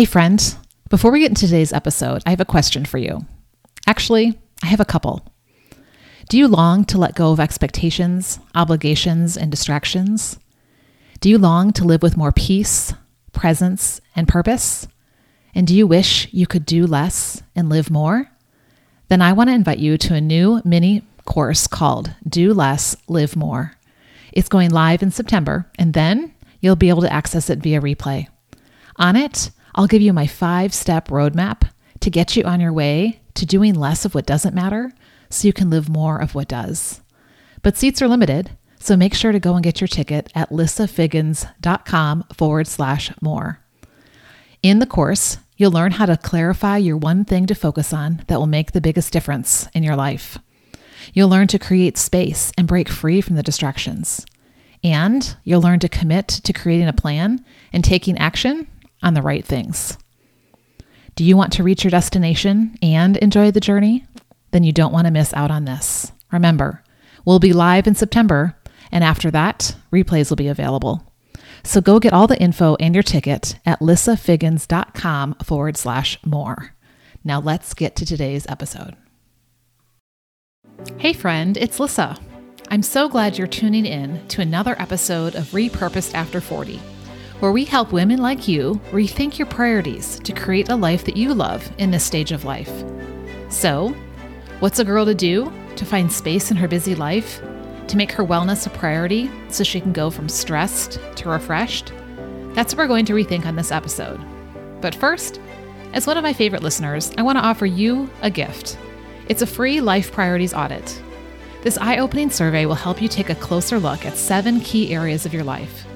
Hey, friend, before we get into today's episode, I have a question for you. Actually, I have a couple. Do you long to let go of expectations, obligations, and distractions? Do you long to live with more peace, presence, and purpose? And do you wish you could do less and live more? Then I want to invite you to a new mini course called Do Less, Live More. It's going live in September, and then you'll be able to access it via replay. On it, I'll give you my five step roadmap to get you on your way to doing less of what doesn't matter so you can live more of what does. But seats are limited, so make sure to go and get your ticket at lissafiggins.com forward slash more. In the course, you'll learn how to clarify your one thing to focus on that will make the biggest difference in your life. You'll learn to create space and break free from the distractions. And you'll learn to commit to creating a plan and taking action on the right things. Do you want to reach your destination and enjoy the journey? Then you don't want to miss out on this. Remember, we'll be live in September, and after that, replays will be available. So go get all the info and your ticket at lissafiggins.com forward slash more. Now let's get to today's episode. Hey, friend, it's Lissa. I'm so glad you're tuning in to another episode of Repurposed After 40 where we help women like you rethink your priorities to create a life that you love in this stage of life. So, what's a girl to do to find space in her busy life, to make her wellness a priority so she can go from stressed to refreshed? That's what we're going to rethink on this episode. But first, as one of my favorite listeners, I want to offer you a gift. It's a free life priorities audit. This eye opening survey will help you take a closer look at seven key areas of your life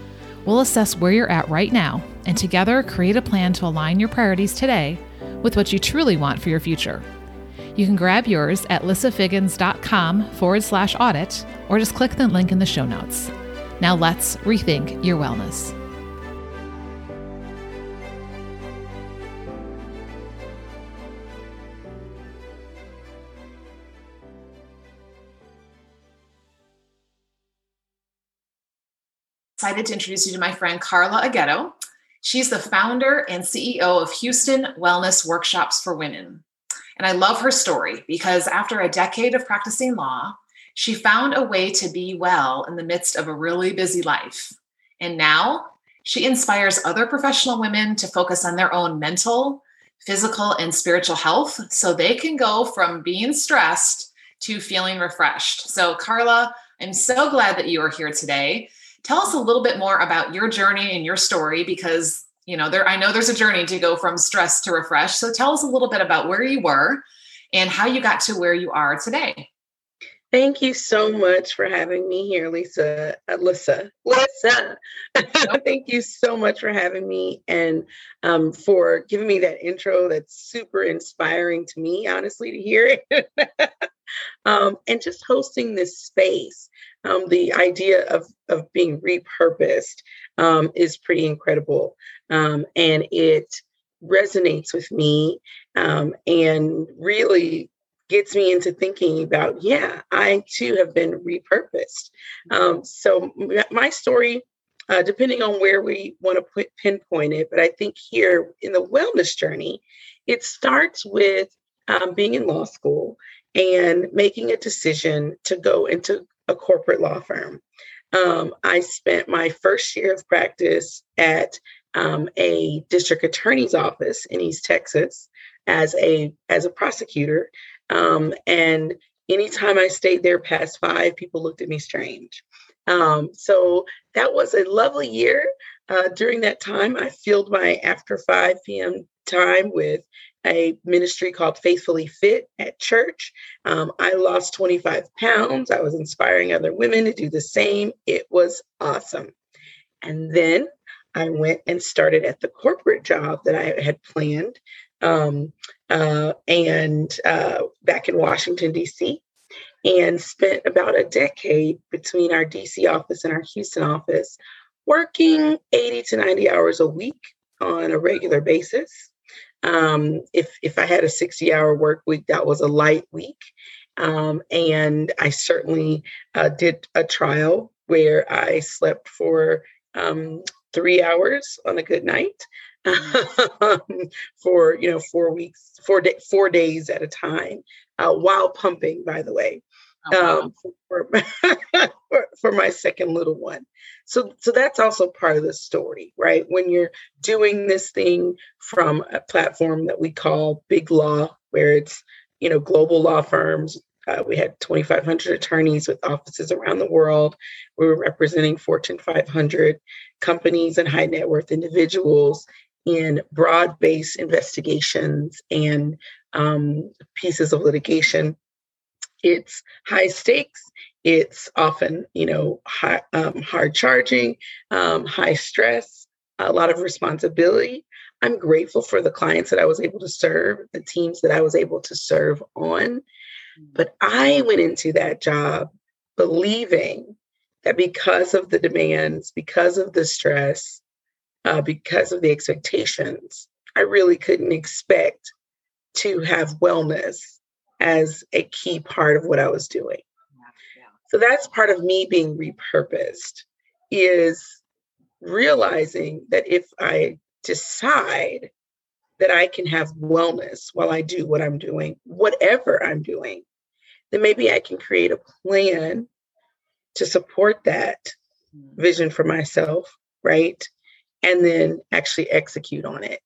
We'll assess where you're at right now and together create a plan to align your priorities today with what you truly want for your future. You can grab yours at lissafiggins.com forward slash audit or just click the link in the show notes. Now let's rethink your wellness. Excited to introduce you to my friend Karla Jaghedo. She's the founder and CEO of Houston Wellness Workshops for Women. And I love her story because after a decade of practicing law, she found a way to be well in the midst of a really busy life. And now she inspires other professional women to focus on their own mental, physical, and spiritual health so they can go from being stressed to feeling refreshed. So, Karla, I'm so glad that you are here today tell us a little bit more about your journey and your story because you know there i know there's a journey to go from stress to refresh so tell us a little bit about where you were and how you got to where you are today Thank you so much for having me here, Lisa. Uh, Lisa, Lisa. Thank you so much for having me and um, for giving me that intro. That's super inspiring to me, honestly, to hear it. um, and just hosting this space um, the idea of, of being repurposed um, is pretty incredible. Um, and it resonates with me um, and really gets me into thinking about, yeah, I too have been repurposed. Um, so, my story, uh, depending on where we want to put, pinpoint it, but I think here in the wellness journey, it starts with um, being in law school and making a decision to go into a corporate law firm. Um, I spent my first year of practice at um, a district attorney's office in East Texas as a as a prosecutor, um, and anytime I stayed there past five, people looked at me strange. Um, so that was a lovely year. Uh, during that time, I filled my after 5 p.m. time with a ministry called Faithfully Fit at church. Um, I lost 25 pounds. I was inspiring other women to do the same. It was awesome. And then I went and started at the corporate job that I had planned um, uh, and uh, back in Washington, D.C., and spent about a decade between our DC office and our Houston office working 80 to 90 hours a week on a regular basis. Um, if if I had a 60 hour work week, that was a light week. Um, and I certainly uh, did a trial where I slept for um, three hours on a good night. for you know four weeks, four day, four days at a time, uh, while pumping. By the way, oh, um, for, for, my second little one. So so that's also part of the story, right? When you're doing this thing from a platform that we call Big Law, where it's you know global law firms uh, we had 2,500 attorneys with offices around the world. We were representing Fortune 500 companies and high net worth individuals in broad based investigations and um, pieces of litigation. It's high stakes. It's often, you know, high, um, hard charging, um, high stress, a lot of responsibility. I'm grateful for the clients that I was able to serve, the teams that I was able to serve on. But I went into that job believing that because of the demands, because of the stress, uh, because of the expectations, I really couldn't expect to have wellness as a key part of what I was doing. So that's part of me being repurposed is realizing that if I decide that I can have wellness while I do what I'm doing, whatever I'm doing, then maybe I can create a plan to support that mm. vision for myself, right? And then actually execute on it.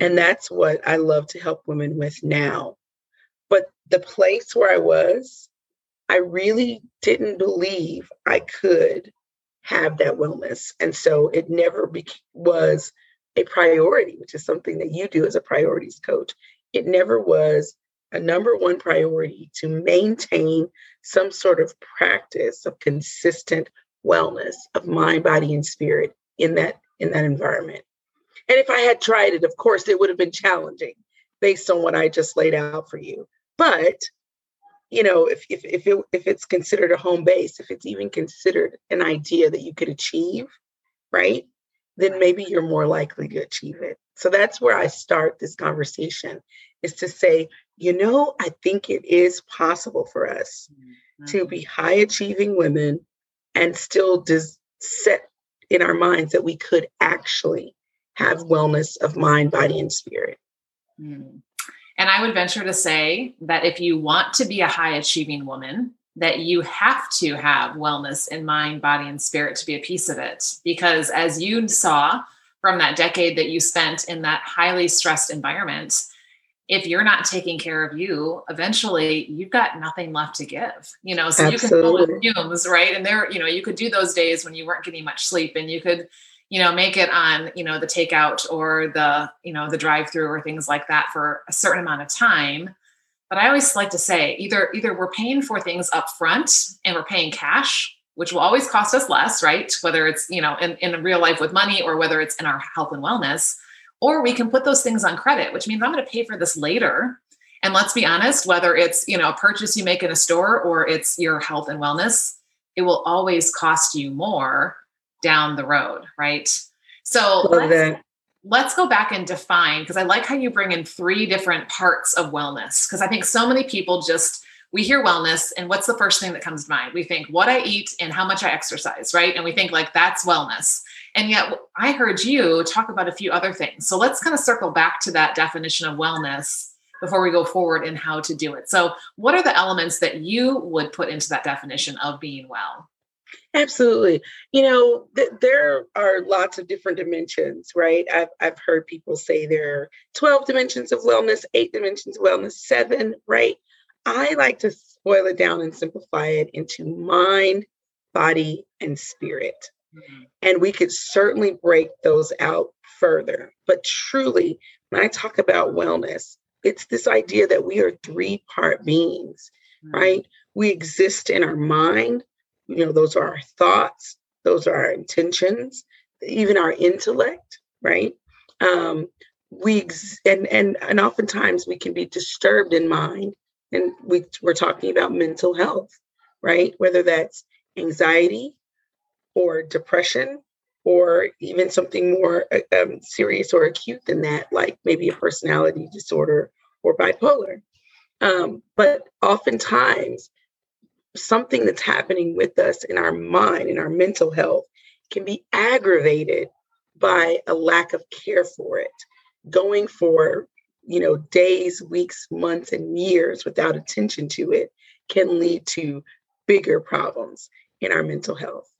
And mm. that's what I love to help women with now. But the place where I was, I really didn't believe I could have that wellness. And so it never be- was a priority, which is something that you do as a priorities coach. It never was a number one priority to maintain some sort of practice of consistent wellness of mind, body, and spirit in that in that environment. And if I had tried it, of course, it would have been challenging based on what I just laid out for you. But you know, if if if, it, if it's considered a home base, if it's even considered an idea that you could achieve, right? then maybe you're more likely to achieve it. So that's where I start this conversation is to say, you know, I think it is possible for us mm-hmm. to be high achieving women and still dis- set in our minds that we could actually have wellness of mind, body, and spirit. Mm. And I would venture to say that if you want to be a high achieving woman, that you have to have wellness in mind, body, and spirit to be a piece of it. Because as you saw from that decade that you spent in that highly stressed environment, if you're not taking care of you, eventually you've got nothing left to give. You know, so Absolutely. you can fill fumes, right? And there, you know, you could do those days when you weren't getting much sleep and you could, you know, make it on, you know, the takeout or the, you know, the drive-through or things like that for a certain amount of time but I always like to say either either we're paying for things up front and we're paying cash, which will always cost us less, right? Whether it's, you know, in, in real life with money or whether it's in our health and wellness, or we can put those things on credit, which means I'm going to pay for this later. And let's be honest, whether it's, you know, a purchase you make in a store or it's your health and wellness, it will always cost you more down the road, right? So let's, let's go back and define because I like how you bring in three different parts of wellness because I think so many people just we hear wellness and what's the first thing that comes to mind? We think what I eat and how much I exercise, right? And we think like that's wellness. And yet I heard you talk about a few other things. So let's kind of circle back to that definition of wellness before we go forward in how to do it. So what are the elements that you would put into that definition of being well? Absolutely. You know, th- there are lots of different dimensions, right? I've, I've heard people say there are 12 dimensions of wellness, eight dimensions of wellness, seven, right? I like to boil it down and simplify it into mind, body, and spirit. Mm-hmm. And we could certainly break those out further. But truly, when I talk about wellness, it's this idea that we are three part beings, mm-hmm. right? We exist in our mind, you know, those are our thoughts, those are our intentions, even our intellect, right? Um, we ex- and and and oftentimes we can be disturbed in mind, and we we're talking about mental health, right? Whether that's anxiety or depression or even something more uh, um, serious or acute than that, like maybe a personality disorder or bipolar. Um, but oftentimes something that's happening with us in our mind, in our mental health, can be aggravated by a lack of care for it, going for you know days, weeks, months, and years without attention to it can lead to bigger problems in our mental health.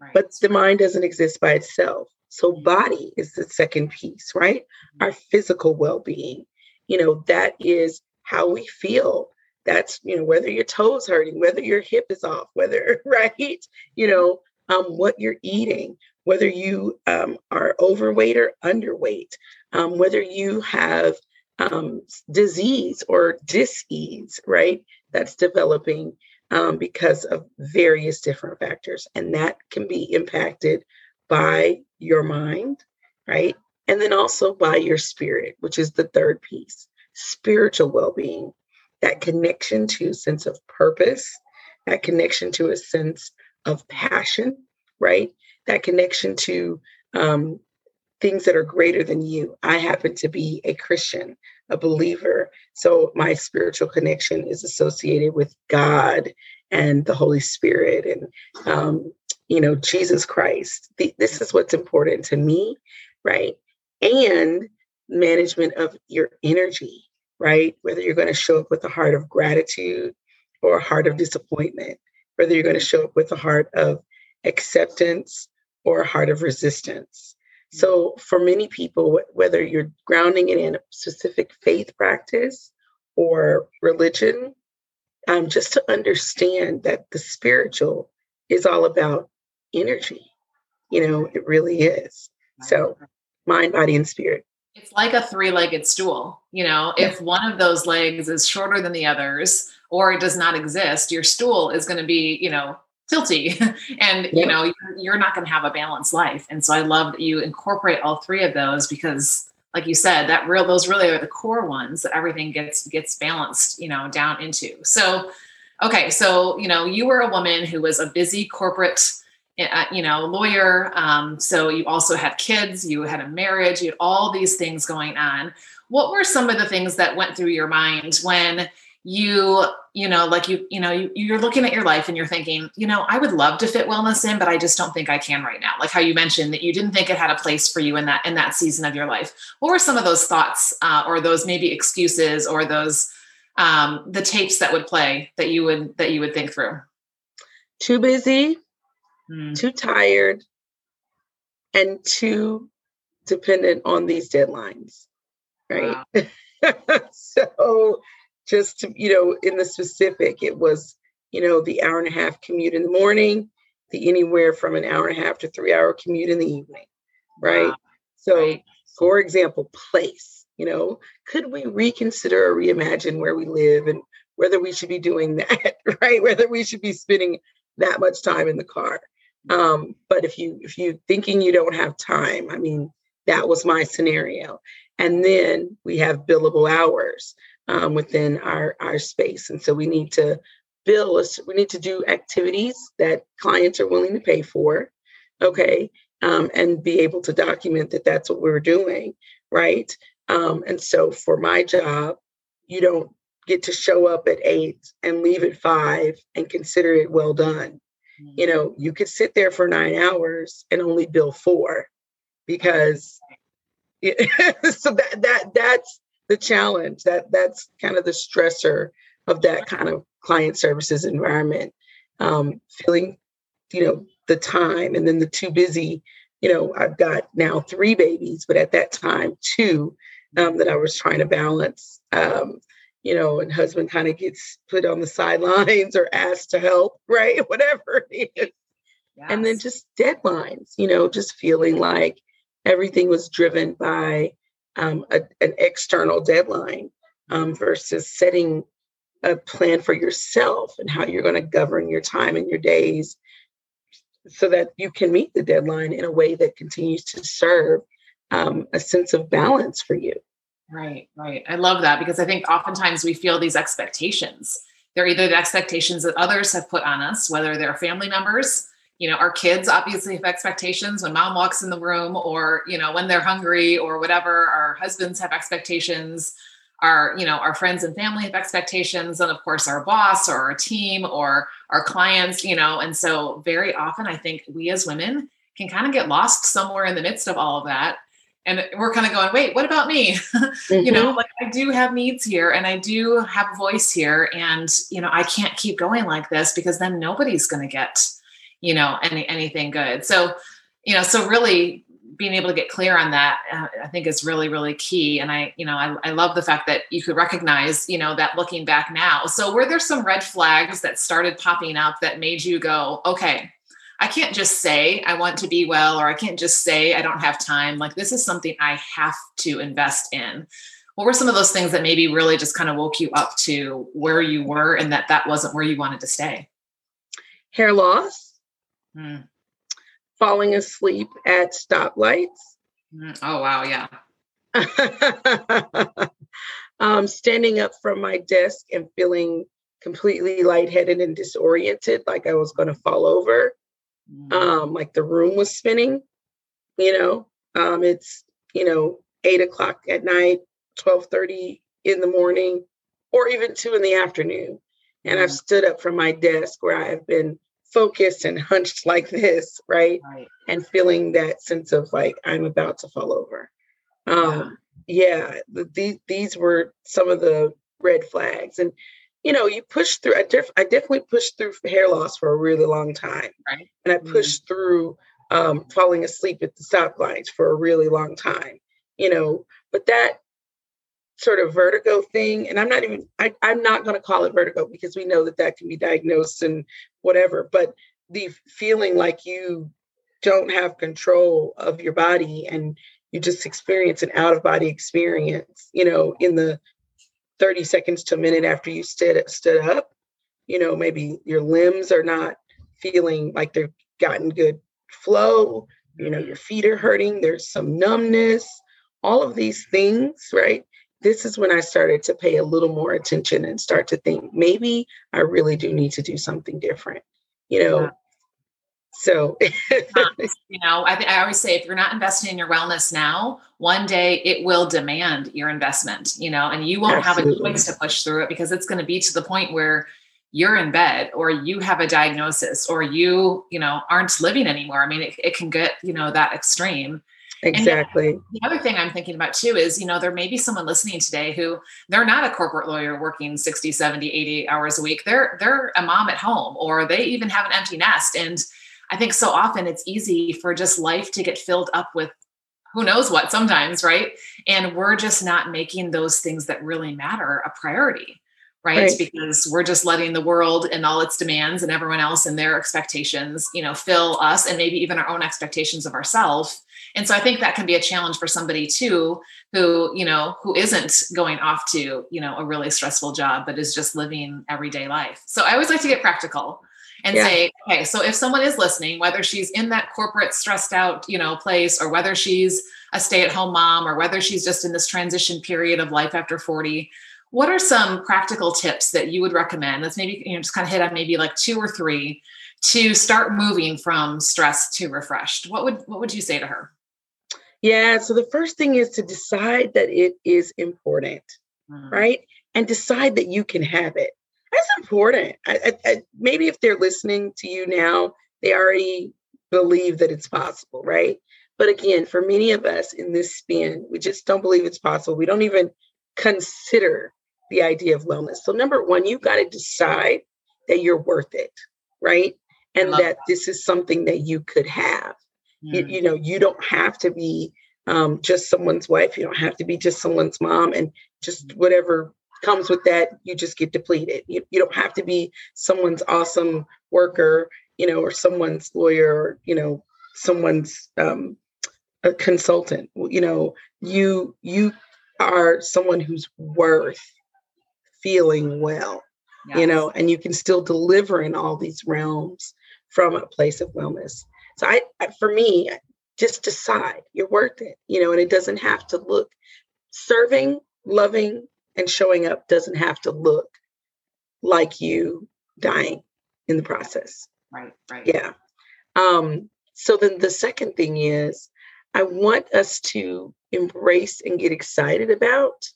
Right. But the mind doesn't exist by itself. So body is the second piece, right? Mm-hmm. Our physical well-being. You know, that is how we feel. That's, you know, whether your toes hurting, whether your hip is off, whether, right? You know, um, what you're eating, whether you um, are overweight or underweight, um, whether you have um, disease or disease, right? That's developing um, because of various different factors. And that can be impacted by your mind, right? And then also by your spirit, which is the third piece spiritual well being, that connection to a sense of purpose, that connection to a sense of passion, right? That connection to um, things that are greater than you. I happen to be a Christian, a believer. So my spiritual connection is associated with God and the Holy Spirit and, um, you know, Jesus Christ. The, this is what's important to me, right? And management of your energy, right? Whether you're going to show up with a heart of gratitude or a heart of disappointment, whether you're going to show up with a heart of acceptance or a heart of resistance. So, for many people, whether you're grounding it in a specific faith practice or religion, um, just to understand that the spiritual is all about energy. You know, it really is. So, mind, body, and spirit. It's like a three legged stool. You know, if one of those legs is shorter than the others or it does not exist, your stool is going to be, you know, tilty and yeah. you know you're not going to have a balanced life and so i love that you incorporate all three of those because like you said that real those really are the core ones that everything gets gets balanced you know down into so okay so you know you were a woman who was a busy corporate you know lawyer um, so you also had kids you had a marriage you had all these things going on. What were some of the things that went through your mind when you you know like you you know you, you're looking at your life and you're thinking you know i would love to fit wellness in but i just don't think i can right now. Like how you mentioned that you didn't think it had a place for you in that in that season of your life. What were some of those thoughts uh, or those maybe excuses or those um, the tapes that would play that you would that you would think through? Too busy mm. too tired and too dependent on these deadlines right wow. so just to, you know, in the specific, it was, you know, the hour and a half commute in the morning, the anywhere from an hour and a half to three hour commute in the evening. Right. Wow. So, right. for example, place, you know, could we reconsider or reimagine where we live and whether we should be doing that, right? Whether we should be spending that much time in the car. Um, but if you if you thinking you don't have time, I mean, that was my scenario. And then we have billable hours um, within our, our space. And so we need to bill, us, we need to do activities that clients are willing to pay for, okay, um, and be able to document that that's what we're doing, right? Um, and so for my job, you don't get to show up at eight and leave at five and consider it well done. You mm-hmm. know, you could sit there for nine hours and only bill four because so that that that's the challenge that that's kind of the stressor of that kind of client services environment um, feeling you know the time and then the too busy you know i've got now three babies but at that time two um, that i was trying to balance um, you know and husband kind of gets put on the sidelines or asked to help right whatever it is yes. and then just deadlines you know just feeling like everything was driven by um, a, an external deadline um, versus setting a plan for yourself and how you're going to govern your time and your days so that you can meet the deadline in a way that continues to serve um, a sense of balance for you. Right, right. I love that because I think oftentimes we feel these expectations. They're either the expectations that others have put on us, whether they're family members, you know our kids obviously have expectations when mom walks in the room or you know when they're hungry or whatever our husbands have expectations our you know our friends and family have expectations and of course our boss or our team or our clients you know and so very often i think we as women can kind of get lost somewhere in the midst of all of that and we're kind of going wait what about me mm-hmm. you know mm-hmm. like i do have needs here and i do have a voice here and you know i can't keep going like this because then nobody's going to get you know any anything good so you know so really being able to get clear on that uh, i think is really really key and i you know I, I love the fact that you could recognize you know that looking back now so were there some red flags that started popping up that made you go okay I can't just say I want to be well, or I can't just say I don't have time. Like, this is something I have to invest in. What were some of those things that maybe really just kind of woke you up to where you were and that that wasn't where you wanted to stay? Hair loss, mm. falling asleep at stoplights. Mm. Oh, wow. Yeah. um, standing up from my desk and feeling completely lightheaded and disoriented, like I was going to fall over. Um, like the room was spinning, you know. Um, it's, you know, eight o'clock at night, 12:30 in the morning, or even two in the afternoon. And I've mm-hmm. stood up from my desk where I have been focused and hunched like this, right? right. And feeling that sense of like I'm about to fall over. Um, yeah, yeah these these were some of the red flags. And you know, you push through. I, def- I definitely pushed through hair loss for a really long time, right. and I mm-hmm. pushed mm-hmm. through um, falling asleep at the stoplights for a really long time. You know, but that sort of vertigo thing, and I'm not even. I, I'm not going to call it vertigo because we know that that can be diagnosed and whatever. But the feeling like you don't have control of your body and you just experience an out of body experience you know in the 30 seconds to a minute after you stood, stood up. You know, maybe your limbs are not feeling like they've gotten good flow. You know, mm-hmm. your feet are hurting, there's some numbness, all of these things, right? This is when I started to pay a little more attention and start to think maybe I really do need to do something different. You know. So, you know, I, I always say if you're not investing in your wellness now, one day it will demand your investment, you know, and you won't Absolutely. have a choice to push through it because it's going to be to the point where you're in bed or you have a diagnosis or you, you know, aren't living anymore. I mean, it, it can get, you know, that extreme. Exactly. And the other thing I'm thinking about too is, you know, there may be someone listening today who they're not a corporate lawyer working 60, 70, 80 hours a week. They're they're a mom at home or they even have an empty nest and I think so often it's easy for just life to get filled up with who knows what sometimes, right? And we're just not making those things that really matter a priority, right? right? Because we're just letting the world and all its demands and everyone else and their expectations, you know, fill us and maybe even our own expectations of ourselves. And so I think that can be a challenge for somebody too who, you know, who isn't going off to, you know, a really stressful job but is just living everyday life. So I always like to get practical and yeah. say, okay, so if someone is listening, whether she's in that corporate stressed out, you know, place or whether she's a stay-at-home mom or whether she's just in this transition period of life after 40, what are some practical tips that you would recommend? Let's maybe you know just kind of hit on maybe like two or three to start moving from stress to refreshed. What would what would you say to her? Yeah, so the first thing is to decide that it is important, mm-hmm. right? And decide that you can have it. That's important. I, I, I, maybe if they're listening to you now, they already believe that it's possible, right? But again, for many of us in this spin, we just don't believe it's possible. We don't even consider the idea of wellness. So, number one, you've got to decide that you're worth it, right? And that, that, this is something that you could have. Mm. You, you, know, you don't have to be um, just someone's wife. You don't have to be just someone's mom and just whatever comes with that, you just get depleted. You, you don't have to be someone's awesome worker, you know, or someone's lawyer, or, you know, someone's um, a consultant. You know, you you are someone who's worth feeling well, yes. you know, and you can still deliver in all these realms from a place of wellness. So I, I for me, just decide you're worth it, you know, and it doesn't have to look serving, loving, and showing up doesn't have to look like you dying in the process. Right, right. Yeah. Um, so then the second thing is I want us to embrace and get excited about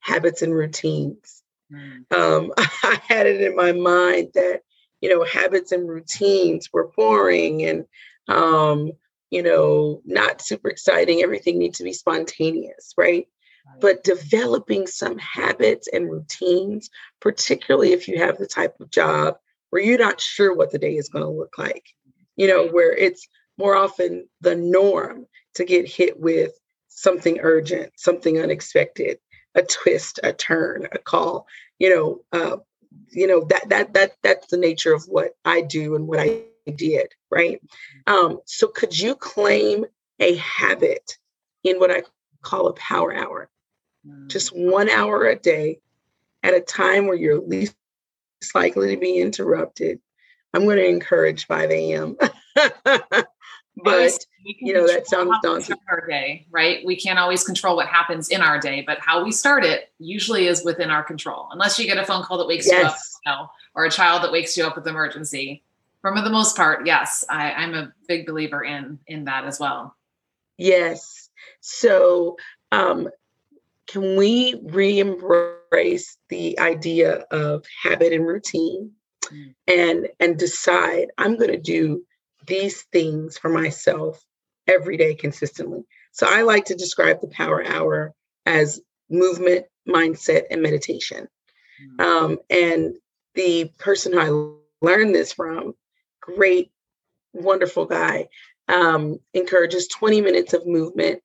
habits and routines. Mm. Um, I had it in my mind that, you know, habits and routines were boring and um, you know, not super exciting. Everything needs to be spontaneous, right? But developing some habits and routines, particularly if you have the type of job where you're not sure what the day is going to look like, you know, where it's more often the norm to get hit with something urgent, something unexpected, a twist, a turn, a call, you know, uh, you know that that that that's the nature of what I do and what I did, right? Um, so could you claim a habit in what I call a power hour? Just one hour a day at a time where you're least likely to be interrupted. I'm going to encourage 5 a.m. but you know that sounds daunting. Our day, right? We can't always control what happens in our day, but how we start it usually is within our control. Unless you get a phone call that wakes yes. you up, you know, or a child that wakes you up with emergency. For the most part, yes, I, I'm a big believer in in that as well. Yes. So, um, can we re-embrace the idea of habit and routine, mm. and and decide I'm going to do these things for myself every day consistently. So I like to describe the power hour as movement, mindset, and meditation. Mm-hmm. Um, and the person who I learned this from, great, wonderful guy, um, encourages 20 minutes of movement,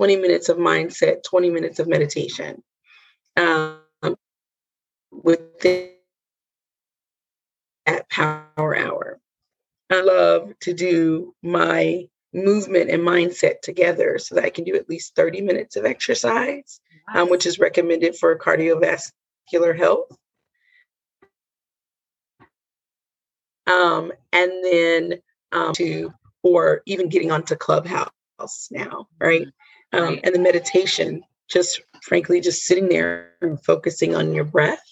20 minutes of mindset, 20 minutes of meditation. Um, within that power hour. I love to do my movement and mindset together so that I can do at least 30 minutes of exercise, um, which is recommended for cardiovascular health. Um, and then um, to, or even getting onto Clubhouse now, right? Um, right. And the meditation, just frankly, just sitting there and focusing on your breath,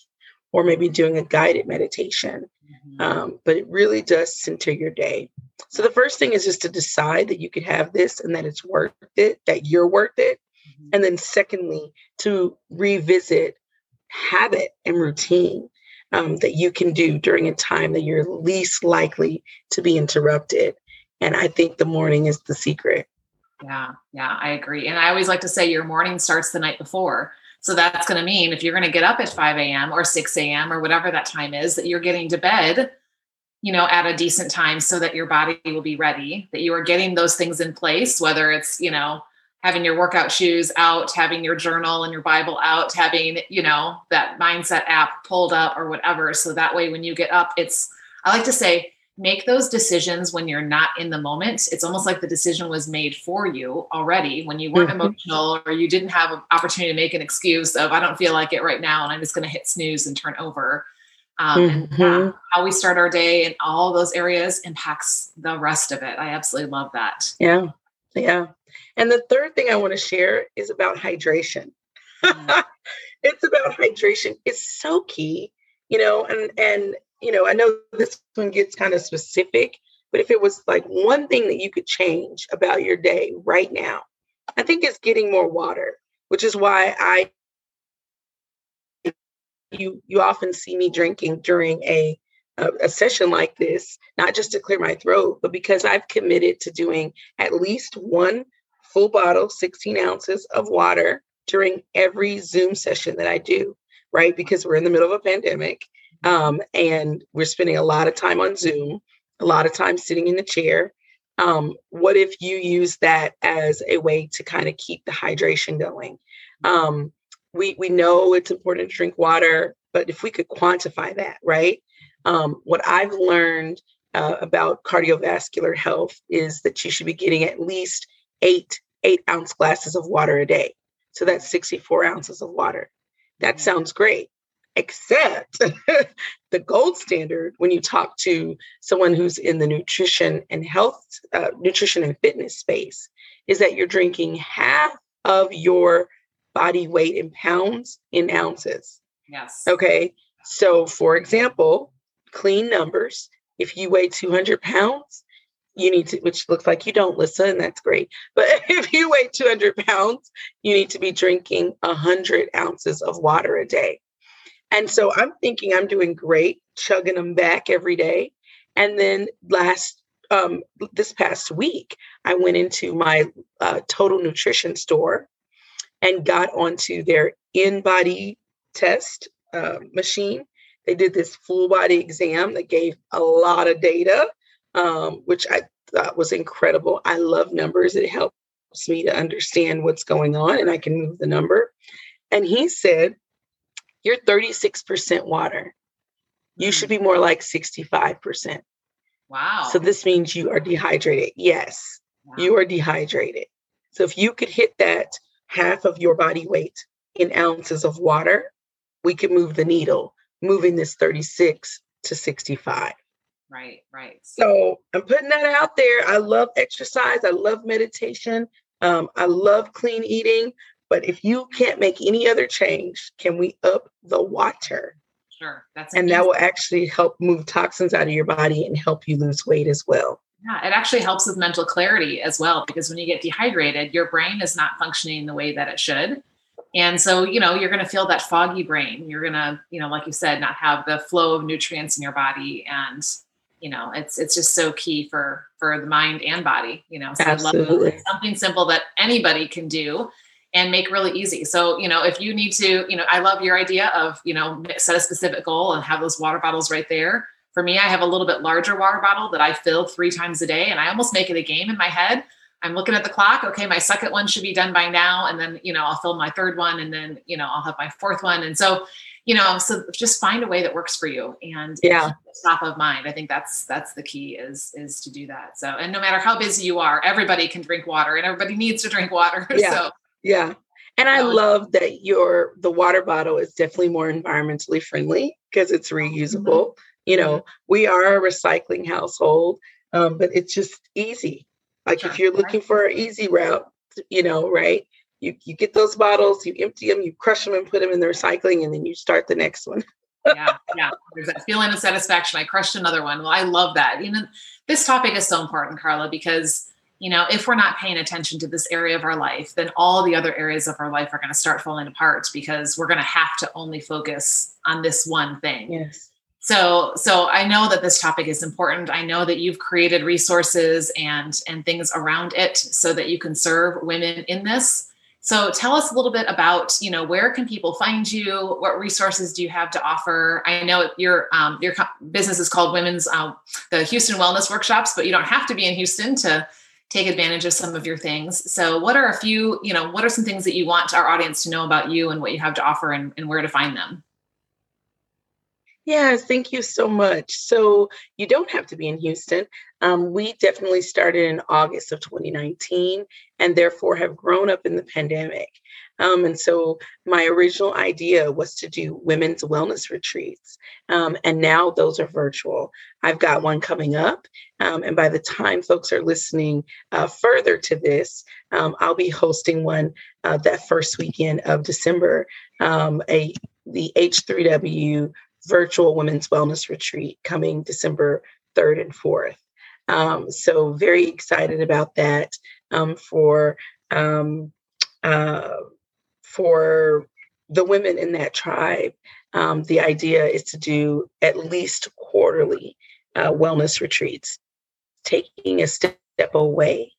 or maybe doing a guided meditation Mm-hmm. Um, but it really does center your day. So the first thing is just to decide that you could have this and that it's worth it, that you're worth it. Mm-hmm. And then secondly, to revisit habit and routine um, that you can do during a time that you're least likely to be interrupted. And I think the morning is the secret. Yeah, yeah, I agree. And I always like to say your morning starts the night before. So that's going to mean if you're going to get up at 5 a.m. or 6 a.m. or whatever that time is, that you're getting to bed, you know, at a decent time so that your body will be ready, that you are getting those things in place, whether it's, you know, having your workout shoes out, having your journal and your Bible out, having, you know, that mindset app pulled up or whatever. So that way when you get up, it's, I like to say, make those decisions when you're not in the moment. It's almost like the decision was made for you already when you weren't mm-hmm. emotional or you didn't have an opportunity to make an excuse of, I don't feel like it right now and I'm just going to hit snooze and turn over. Um, mm-hmm. and, how we start our day in all those areas impacts the rest of it. I absolutely love that. Yeah. Yeah. And the third thing I want to share is about hydration. Mm-hmm. it's about hydration. It's so key, you know, and and you know, I know this one gets kind of specific, but if it was like one thing that you could change about your day right now, I think it's getting more water, which is why I you you often see me drinking during a a, session like this, not just to clear my throat, but because I've committed to doing at least one full bottle, 16 ounces of water during every Zoom session that I do, right? Because we're in the middle of a pandemic um, and we're spending a lot of time on Zoom, a lot of time sitting in the chair. Um, what if you use that as a way to kind of keep the hydration going? Um, we we know it's important to drink water, but if we could quantify that, right? Um, what I've learned uh, about cardiovascular health is that you should be getting at least eight eight ounce glasses of water a day. So that's 64 ounces of water. That sounds great except the gold standard when you talk to someone who's in the nutrition and health uh, nutrition and fitness space is that you're drinking half of your body weight in pounds in ounces. Yes. Okay? So for example clean numbers if you weigh 200 pounds you need to which looks like you don't listen that's great but if you weigh 200 pounds you need to be drinking 100 ounces of water a day and so I'm thinking I'm doing great, chugging them back every day. And then last um, this past week, I went into my uh, total nutrition store and got onto their InBody test uh, machine. They did this full body exam that gave a lot of data, um, which I thought was incredible. I love numbers. It helps me to understand what's going on and I can move the number. And he said, You're 36% water. You should be more like 65%. Wow. So this means you are dehydrated. Yes, wow. you are dehydrated. So if you could hit that half of your body weight in ounces of water, we could move the needle, moving this 36 to 65. Right, right. So I'm putting that out there. I love exercise. I love meditation. Um, I love clean eating. But if you can't make any other change, can we up the water? Sure. That's and that will actually help move toxins out of your body and help you lose weight as well. Yeah, it actually helps with mental clarity as well because when you get dehydrated, your brain is not functioning the way that it should. And so, you know, you're going to feel that foggy brain. You're going to, you know, like you said, not have the flow of nutrients in your body and you know, it's it's just so key for for the mind and body, you know. So Absolutely. something simple that anybody can do and make really easy. So, you know, if you need to, you know, I love your idea of, you know, set a specific goal and have those water bottles right there. For me, I have a little bit larger water bottle that I fill three times a day and I almost make it a game in my head. I'm looking at the clock. Okay, my second one should be done by now. And then, you know, I'll fill my third one and then, you know, I'll have my fourth one. And so, you know, so just find a way that works for you and yeah, top of mind. I think that's that's the key is is to do that. So, and no matter how busy you are, everybody can drink water and everybody needs to drink water. Yeah. So yeah. And I love that your the water bottle is definitely more environmentally friendly because it's reusable. Mm-hmm. You know, mm-hmm. we are a recycling household, um, but it's just easy. Like if you're looking for an easy route, you know, right? You you get those bottles, you empty them, you crush them and put them in the recycling, and then you start the next one. yeah, yeah. There's that feeling of satisfaction. I crushed another one. Well, I love that. You know, this topic is so important, Karla, because you know, if we're not paying attention to this area of our life, then all the other areas of our life are going to start falling apart because we're going to have to only focus on this one thing. Yes. So, so I know that this topic is important. I know that you've created resources and and things around it so that you can serve women in this. So, tell us a little bit about, you know, where can people find you? What resources do you have to offer? I know your um, your business is called Women's uh, the Houston Wellness Workshops, but you don't have to be in Houston to take advantage of some of your things. So, what are a few, you know, what are some things that you want our audience to know about you and what you have to offer and, and where to find them? Yes, thank you so much. So, you don't have to be in Houston. Um, we definitely started in August of 2019 and therefore have grown up in the pandemic. Um, and so my original idea was to do women's wellness retreats. Um, and now those are virtual. I've got one coming up. Um, and by the time folks are listening uh, further to this, um, I'll be hosting one uh, that first weekend of December, um, a the H3W virtual women's wellness retreat coming December 3rd and 4th. Um, so very excited about that for um, uh, for the women in that tribe, um, the idea is to do at least quarterly uh, wellness retreats, taking a step away,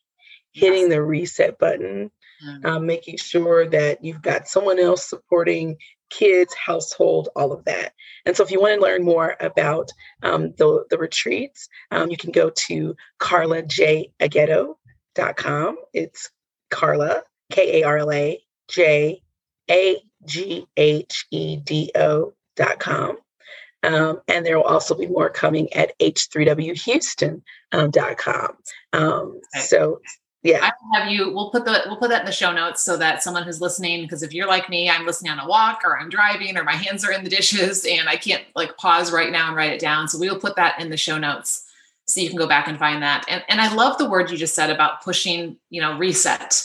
hitting the reset button, mm-hmm. um, making sure that you've got someone else supporting kids, household, all of that. And so, if you want to learn more about um, the, the retreats, um, you can go to karlajaghedo.com. It's Karla, K A R L A J A G H E D O dot com. Um, and there will also be more coming at h3whouston.com. Um, dot com. Um, okay. So yeah. I have you we'll put the we'll put that in the show notes so that someone who's listening, because if you're like me, I'm listening on a walk or I'm driving or my hands are in the dishes and I can't like pause right now and write it down. So we will put that in the show notes so you can go back and find that. And and I love the word you just said about pushing, you know, reset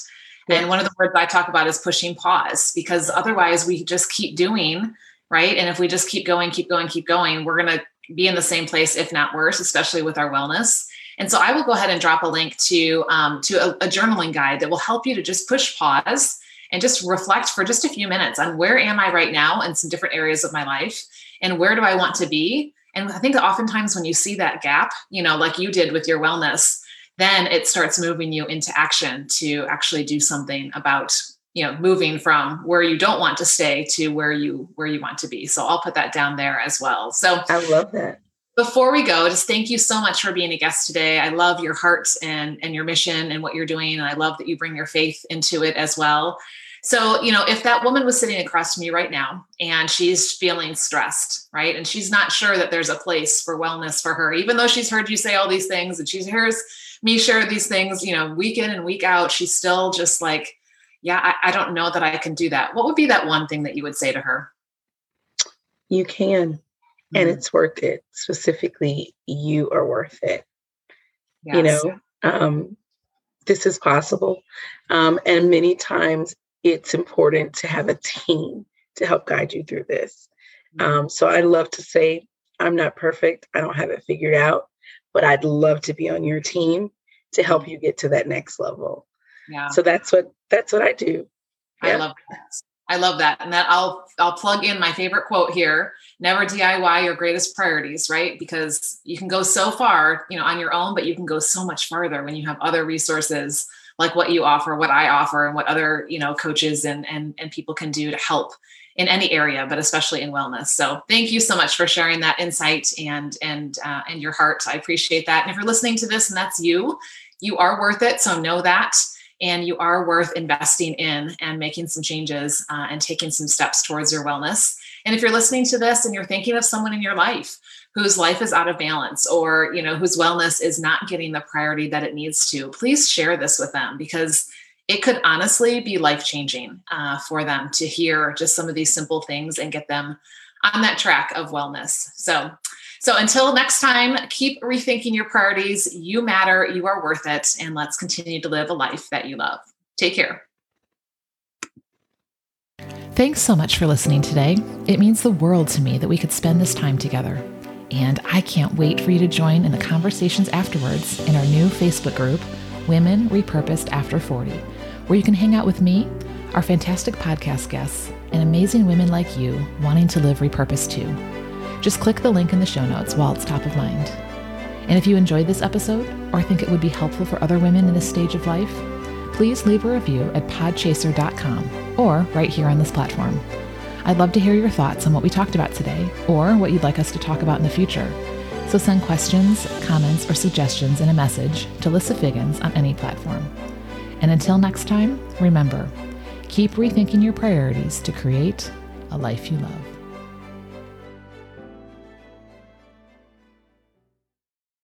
and one of the words I talk about is pushing pause because otherwise we just keep doing, right? And if we just keep going, keep going, keep going, we're going to be in the same place, if not worse, especially with our wellness. And so I will go ahead and drop a link to um, to a, a journaling guide that will help you to just push pause and just reflect for just a few minutes on where am I right now in some different areas of my life and where do I want to be And I think oftentimes when you see that gap, you know, like you did with your wellness, then it starts moving you into action to actually do something about you know moving from where you don't want to stay to where you where you want to be. So i'll put that down there as well. So i love that. before we go just thank you so much for being a guest today. I love your heart and and your mission and what you're doing. And i love that you bring your faith into it as well. So you know if that woman was sitting across from you right now and she's feeling stressed right? And she's not sure that there's a place for wellness for her even though she's heard you say all these things and she hears me share these things you know week in and week out. She's still just like yeah I, I don't know that i can do that. What would be that one thing that you would say to her? You can and mm-hmm. it's worth it. Specifically you are worth it. Yes. you know um, this is possible. Um, and many times it's important to have a team to help guide you through this. Mm-hmm. um, so i love to say i'm not perfect. I don't have it figured out but i'd love to be on your team to help mm-hmm. you get to that next level yeah so that's what that's what i do yeah. i love that I love that. And that I'll I'll plug in my favorite quote here. Never DIY your greatest priorities, right? Because you can go so far, you know, on your own, but you can go so much farther when you have other resources like what you offer, what I offer, and what other, you know, coaches and and and people can do to help in any area, but especially in wellness. So thank you so much for sharing that insight and and uh, and your heart. I appreciate that. And if you're listening to this and that's you, you are worth it. So know that and you are worth investing in and making some changes uh, and taking some steps towards your wellness. And if you're listening to this and you're thinking of someone in your life whose life is out of balance or you know whose wellness is not getting the priority that it needs to, please share this with them because it could honestly be life changing uh, for them to hear just some of these simple things and get them on that track of wellness. So so until next time, keep rethinking your priorities. You matter, you are worth it, and let's continue to live a life that you love. Take care. Thanks so much for listening today. It means the world to me that we could spend this time together. And I can't wait for you to join in the conversations afterwards in our new Facebook group, Women Repurposed After 40, where you can hang out with me, our fantastic podcast guests, and amazing women like you wanting to live repurposed too. Just click the link in the show notes while it's top of mind. And if you enjoyed this episode or think it would be helpful for other women in this stage of life, please leave a review at podchaser.com or right here on this platform. I'd love to hear your thoughts on what we talked about today or what you'd like us to talk about in the future. So send questions, comments, or suggestions in a message to Lissa Figgins on any platform. And until next time, remember keep rethinking your priorities to create a life you love.